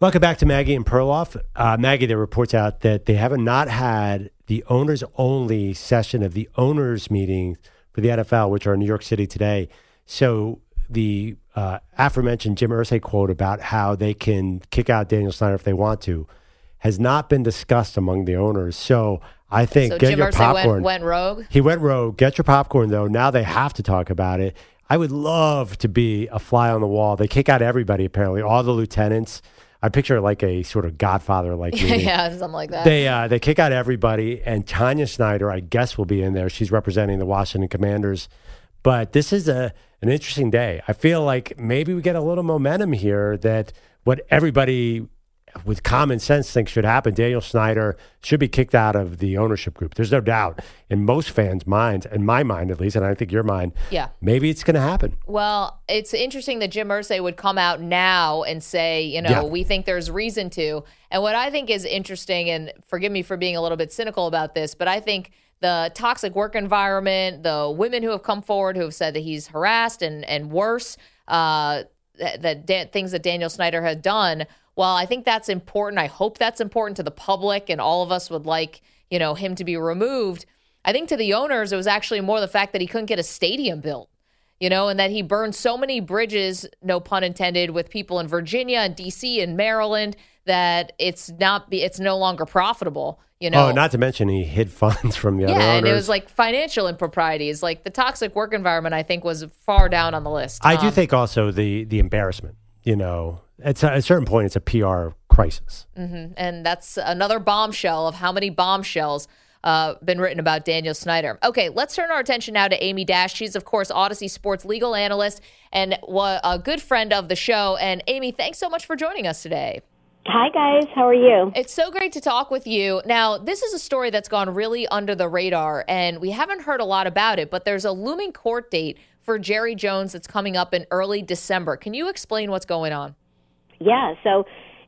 Welcome back to Maggie and Perloff. Uh, Maggie, there reports out that they have not had the owners only session of the owners meetings for the NFL, which are in New York City today. So the uh, aforementioned Jim Irsay quote about how they can kick out Daniel Snyder if they want to has not been discussed among the owners. So I think So get Jim your Irsay popcorn. went, went rogue. He went rogue. Get your popcorn though. Now they have to talk about it. I would love to be a fly on the wall. They kick out everybody apparently, all the lieutenants. I picture like a sort of Godfather like yeah, something like that. They uh, they kick out everybody, and Tanya Snyder, I guess, will be in there. She's representing the Washington Commanders. But this is a an interesting day. I feel like maybe we get a little momentum here that what everybody with common sense thinks should happen. Daniel Snyder should be kicked out of the ownership group. There's no doubt in most fans' minds, in my mind at least, and I think your mind. Yeah. Maybe it's going to happen. Well, it's interesting that Jim Irsay would come out now and say, you know, Yeah. we think there's reason to. And what I think is interesting, and forgive me for being a little bit cynical about this, but I think the toxic work environment, the women who have come forward who have said that he's harassed and and worse, uh, that, that Dan, things that Daniel Snyder had done. Well, I think that's important. I hope that's important to the public, and all of us would like, you know, him to be removed. I think to the owners, it was actually more the fact that he couldn't get a stadium built you know, and that he burned so many bridges, no pun intended, with people in Virginia and DC and Maryland that it's not be it's no longer profitable. You know, Oh, not to mention he hid funds from the other yeah, owners. and it was like financial improprieties, like the toxic work environment. I think was far down on the list. I do Um, think also the the embarrassment. You know, at a, at a certain point, it's a PR crisis. and that's another bombshell of how many bombshells uh, been written about Daniel Snyder. Okay, let's turn our attention now to Amy Dash. She's of course Audacy Sports legal analyst and wa- a good friend of the show. And Amy, thanks so much for joining us today. Hi, guys. How are you? It's so great to talk with you. Now, this is a story that's gone really under the radar, and we haven't heard a lot about it, but there's a looming court date for Jerry Jones that's coming up in early December. Can you explain what's going on? Yeah. So,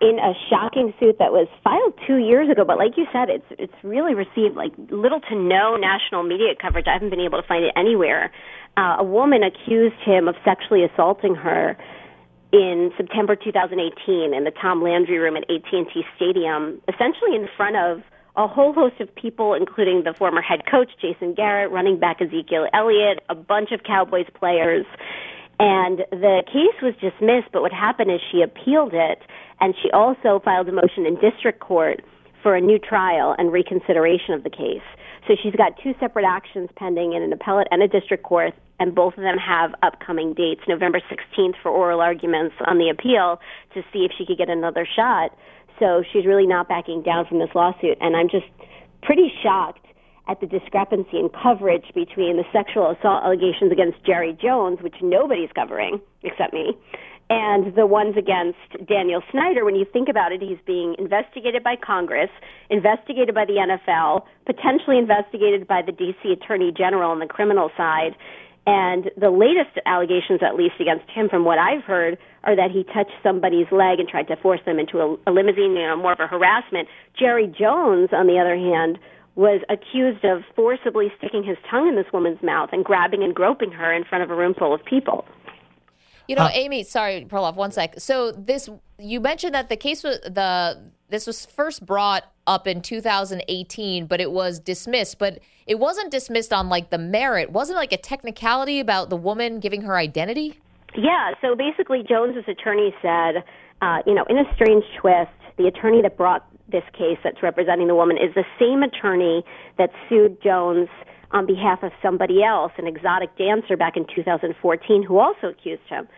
in a shocking suit that was filed two years ago, but like you said, it's it's really received like little to no national media coverage. I haven't been able to find it anywhere. Uh, a woman accused him of sexually assaulting her in September 2018 in the Tom Landry Room at AT&T Stadium, essentially in front of a whole host of people, including the former head coach Jason Garrett, running back Ezekiel Elliott, a bunch of Cowboys players. And the case was dismissed, but what happened is she appealed it, and she also filed a motion in district court for a new trial and reconsideration of the case. So she's got two separate actions pending in an appellate and a district court, and both of them have upcoming dates November 16th for oral arguments on the appeal to see if she could get another shot. So she's really not backing down from this lawsuit, and I'm just pretty shocked at the discrepancy in coverage between the sexual assault allegations against Jerry Jones, which nobody's covering except me, and the ones against Daniel Snyder. When you think about it, he's being investigated by Congress, investigated by the NFL, potentially investigated by the D.C. Attorney General on the criminal side. And the latest allegations, at least against him, from what I've heard, are that he touched somebody's leg and tried to force them into a, a limousine, you know, more of a harassment. Jerry Jones, on the other hand, was accused of forcibly sticking his tongue in this woman's mouth and grabbing and groping her in front of a room full of people. You know, uh, Amy, sorry, Perloff, one sec. So this, you mentioned that the case was the this was first brought up in 2018, but it was dismissed. But it wasn't dismissed on like the merit. Wasn't like a technicality about the woman giving her identity. Yeah, so basically, Jones's attorney said, uh, you know, in a strange twist, the attorney that brought this case that's representing the woman, is the same attorney that sued Jones on behalf of somebody else, an exotic dancer back in 2014, who also accused him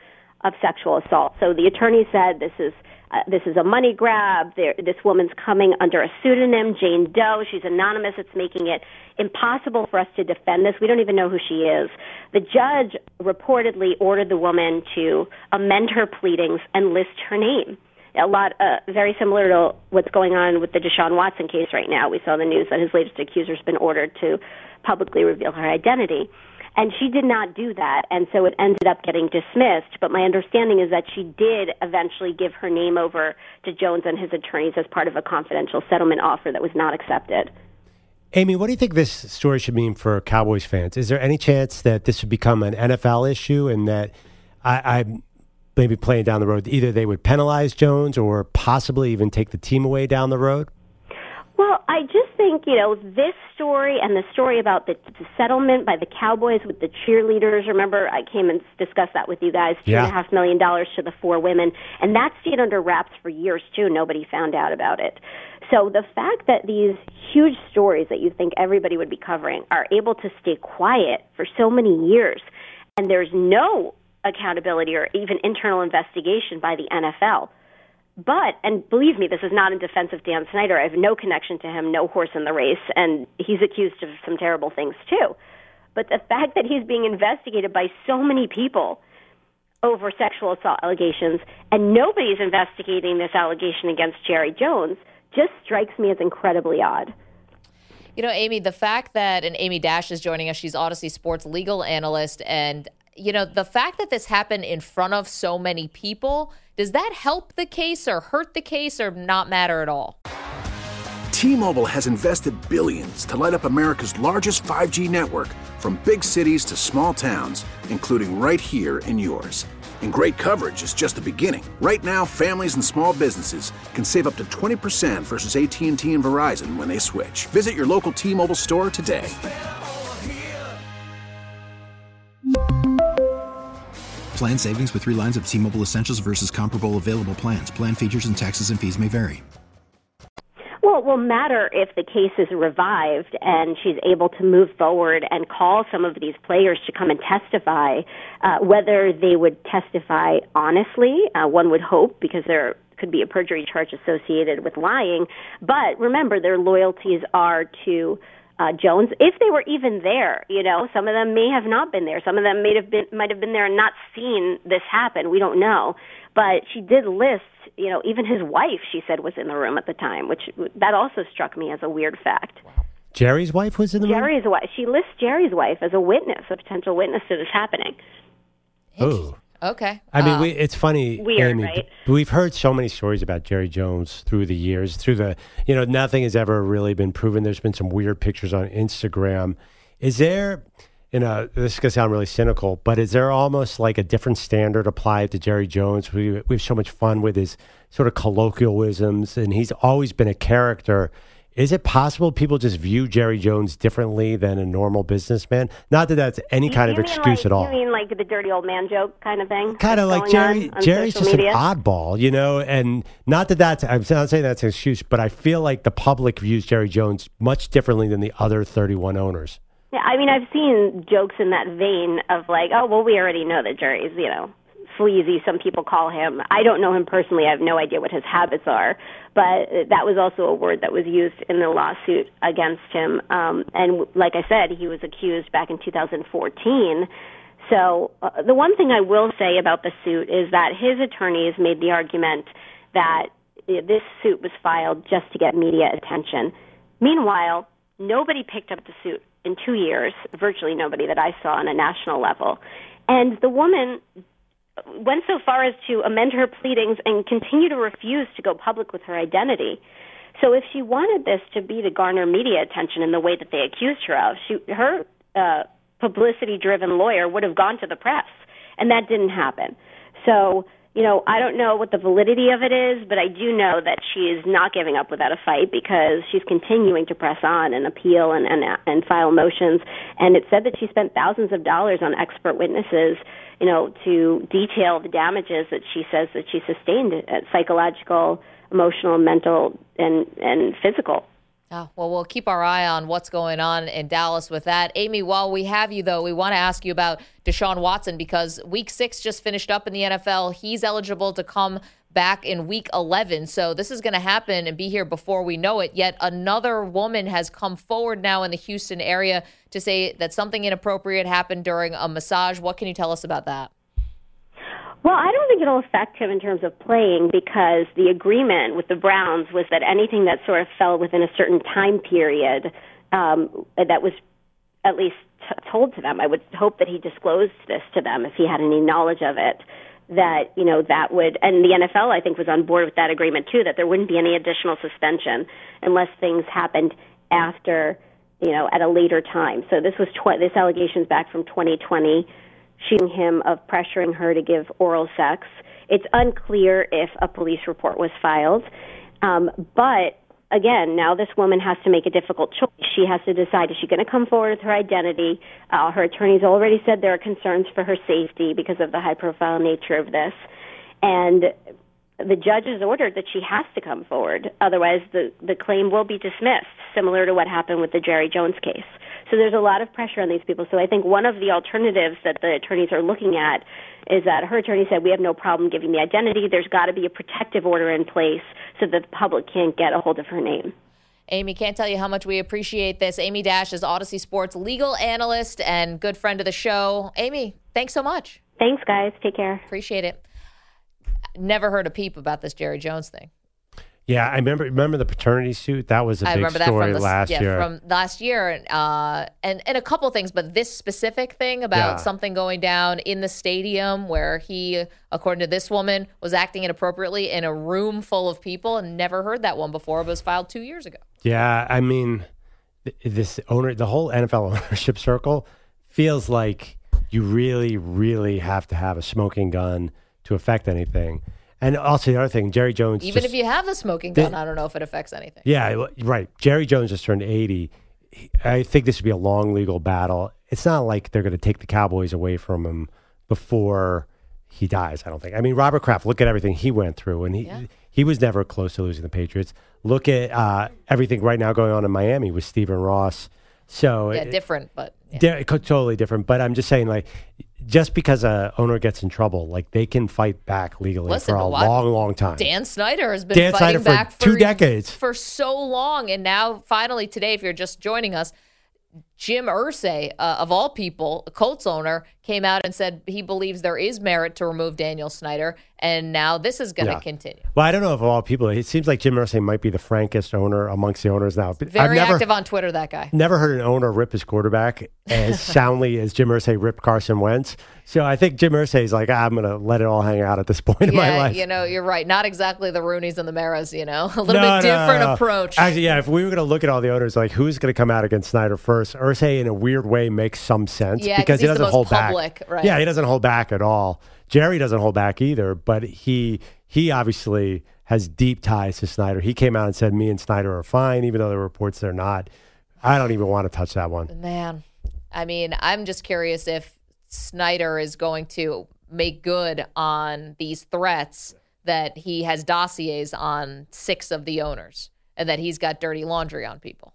of sexual assault. So the attorney said this is uh, this is a money grab. There, this woman's coming under a pseudonym, Jane Doe. She's anonymous. It's making it impossible for us to defend this. We don't even know who she is. The judge reportedly ordered the woman to amend her pleadings and list her name. A lot, uh, very similar to what's going on with the Deshaun Watson case right now. We saw in the news that his latest accuser's been ordered to publicly reveal her identity. And she did not do that, and so it ended up getting dismissed. But my understanding is that she did eventually give her name over to Jones and his attorneys as part of a confidential settlement offer that was not accepted. Amy, what do you think this story should mean for Cowboys fans? Is there any chance that this would become an NFL issue and that I, I maybe playing down the road, either they would penalize Jones or possibly even take the team away down the road? Well, I just think, you know, this story and the story about the, the settlement by the Cowboys with the cheerleaders. Remember, I came and discussed that with you guys. Two Yeah. and a half million dollars to the four women, and that stayed under wraps for years too. Nobody found out about it. So the fact that these huge stories that you think everybody would be covering are able to stay quiet for so many years, and there's no accountability or even internal investigation by the NFL. But, and believe me, this is not in defense of Dan Snyder. I have no connection to him, no horse in the race, and he's accused of some terrible things too. But the fact that he's being investigated by so many people over sexual assault allegations, and nobody's investigating this allegation against Jerry Jones, just strikes me as incredibly odd. You know, Amy, the fact that, and Amy Dash is joining us, she's Audacy Sports legal analyst. And, you know, the fact that this happened in front of so many people, does that help the case or hurt the case or not matter at all? T-Mobile has invested billions to light up America's largest 5G network from big cities to small towns, including right here in yours. And great coverage is just the beginning. Right now, families and small businesses can save up to 20% versus AT&T and Verizon when they switch. Visit your local T-Mobile store today. Plan savings with three lines of T Mobile Essentials versus comparable available plans. Plan features and taxes and fees may vary. Well, it will matter if the case is revived and she's able to move forward and call some of these players to come and testify, uh, whether they would testify honestly, uh, one would hope, because there could be a perjury charge associated with lying. But remember, their loyalties are to uh, Jones, if they were even there, you know, some of them may have not been there. Some of them may have been might have been there and not seen this happen. We don't know, but she did list, you know, even his wife. She said was in the room at the time, which that also struck me as a weird fact. Jerry's wife was in the room? Jerry's wife. She lists Jerry's wife as a witness, a potential witness to this happening. Oh. Okay. I mean, Uh, we, it's funny, weird, Amy. right? We've heard so many stories about Jerry Jones through the years. Through the, you know, nothing has ever really been proven. There's been some weird pictures on Instagram. Is there, you know, this is gonna sound really cynical, but is there almost like a different standard applied to Jerry Jones? We we have so much fun with his sort of colloquialisms, and he's always been a character. Is it possible people just view Jerry Jones differently than a normal businessman? Not that that's any kind you of excuse like, at all. You mean like the dirty old man joke kind of thing? kind of like Jerry. Jerry's just media? an oddball, you know. And not that that's. I'm not saying that's an excuse, but I feel like the public views Jerry Jones much differently than the other 31 owners. Yeah, I mean, I've seen jokes in that vein of like, oh, well, we already know that Jerry's, you know, sleazy. Some people call him. I don't know him personally. I have no idea what his habits are, but that was also a word that was used in the lawsuit against him. Um, and like I said, he was accused back in 2014. So uh, the one thing I will say about the suit is that his attorneys made the argument that uh, this suit was filed just to get media attention. Meanwhile, nobody picked up the suit in two years, virtually nobody that I saw on a national level. And the woman went so far as to amend her pleadings and continue to refuse to go public with her identity. So if she wanted this to be to garner media attention in the way that they accused her of, she, her uh, publicity-driven lawyer would have gone to the press, and that didn't happen. So you know, I don't know what the validity of it is, but I do know that she is not giving up without a fight because she's continuing to press on and appeal and, and, and file motions. And it said that she spent thousands of dollars on expert witnesses, you know, to detail the damages that she says that she sustained, at psychological, emotional, mental, and, and physical. Oh, well, we'll keep our eye on what's going on in Dallas with that. Amy, while we have you, though, we want to ask you about Deshaun Watson because week six just finished up in the NFL. He's eligible to come back in week 11. So this is going to happen and be here before we know it. Yet another woman has come forward now in the Houston area to say that something inappropriate happened during a massage. What can you tell us about that? Well, I don't think it'll affect him in terms of playing because the agreement with the Browns was that anything that sort of fell within a certain time period um, that was at least t- told to them. I would hope that he disclosed this to them if he had any knowledge of it. That you know that would, and the NFL I think was on board with that agreement too. That there wouldn't be any additional suspension unless things happened after you know at a later time. So this was tw- this allegations back from 2020 shooting him of pressuring her to give oral sex. It's unclear if a police report was filed. Um, but again, now this woman has to make a difficult choice. She has to decide is she going to come forward with her identity? Uh, her attorneys already said there are concerns for her safety because of the high profile nature of this. And the judge has ordered that she has to come forward. Otherwise, the, the claim will be dismissed, similar to what happened with the Jerry Jones case. So there's a lot of pressure on these people. So I think one of the alternatives that the attorneys are looking at is that her attorney said we have no problem giving the identity. There's got to be a protective order in place so that the public can't get a hold of her name. Amy, can't tell you how much we appreciate this. Amy Dash is Audacy Sports legal analyst and good friend of the show. Amy, thanks so much. Thanks, guys. Take care. Appreciate it. Never heard a peep about this Jerry Jones thing. Yeah, I remember. Remember the paternity suit? That was a I big remember that story from the, last yeah, year. from last year, uh, and and a couple things, but this specific thing about Yeah. something going down in the stadium where he, according to this woman, was acting inappropriately in a room full of people, and never heard that one before. It was filed two years ago. Yeah, I mean, this owner, the whole NFL ownership circle feels like you really, really have to have a smoking gun to affect anything. And also the other thing, Jerry Jones. Even just- if you have a smoking gun, I don't know if it affects anything. yeah, right. Jerry Jones just turned eighty. He- I think this would be a long legal battle. It's not like they're going to take the Cowboys away from him before he dies. I don't think. I mean, Robert Kraft. Look at everything he went through, and he Yeah. he was never close to losing the Patriots. Look at uh, everything right now going on in Miami with Stephen Ross. So Yeah, it- different, but yeah. Di- totally different. But I'm just saying, like, just because a owner gets in trouble, like they can fight back legally Listen, for a what- long, long time. Dan Snyder has been Dan fighting Snyder for back two decades. for so long, and now finally today, if you're just joining us, Jim Irsay, uh, of all people, a Colts owner, came out and said he believes there is merit to remove Daniel Snyder, and now this is going to Yeah. continue. Well, I don't know if of all people, it seems like Jim Irsay might be the frankest owner amongst the owners now. But I've Very never, active on Twitter, that guy. never heard an owner rip his quarterback as soundly as Jim Irsay ripped Carson Wentz. So I think Jim Irsay is like, "Ah, I'm going to let it all hang out at this point in my Yeah, life. you know, you're right. Not exactly the Rooneys and the Maras, you know, a little No, bit no, different no. approach. Actually, yeah, if we were going to look at all the owners, like who's going to come out against Snyder first, Irsay in a weird way makes some sense Yeah, 'cause because he doesn't hold public, back. right. Yeah, he doesn't hold back at all. Jerry doesn't hold back either, but he he obviously has deep ties to Snyder. He came out and said, "Me and Snyder are fine," even though there were reports they're not. I don't even want to touch that one. Man, I mean, I'm just curious if Snyder is going to make good on these threats that he has dossiers on six of the owners and that he's got dirty laundry on people.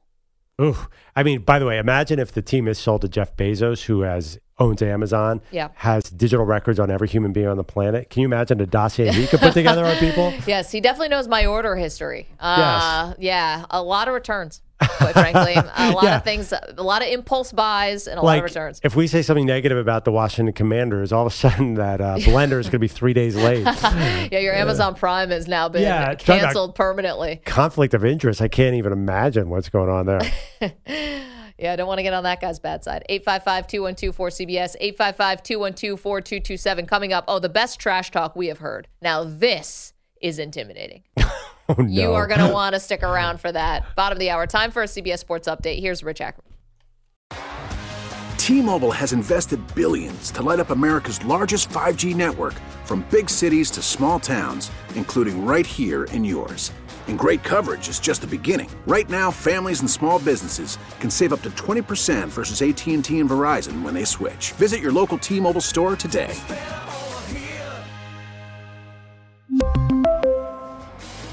Ooh, I mean, by the way, imagine if the team is sold to Jeff Bezos, who has owns Amazon, Yeah. has digital records on every human being on the planet. Can you imagine a dossier he could put together on people? Yes, he definitely knows my order history. Uh, Yeah, a lot of returns, quite frankly. A lot Yeah. of things, a lot of impulse buys and a lot of returns. if we say something negative about the Washington Commanders, all of a sudden that uh, blender is going to be three days late. Yeah, your Amazon Prime has now been Yeah, canceled permanently. Conflict of interest. I can't even imagine what's going on there. Yeah, I don't want to get on that guy's bad side. 855 212 4CBS, 855 212 4227. Coming up, oh, the best trash talk we have heard. Now, this is intimidating. Oh no! You are going to want to stick around for that. Bottom of the hour. Time for a CBS Sports update. Here's Rich Ackerman. T-Mobile has invested billions to light up America's largest 5G network from big cities to small towns, including right here in yours. And great coverage is just the beginning. Right now, families and small businesses can save up to 20% versus AT&T and Verizon when they switch. Visit your local T-Mobile store today.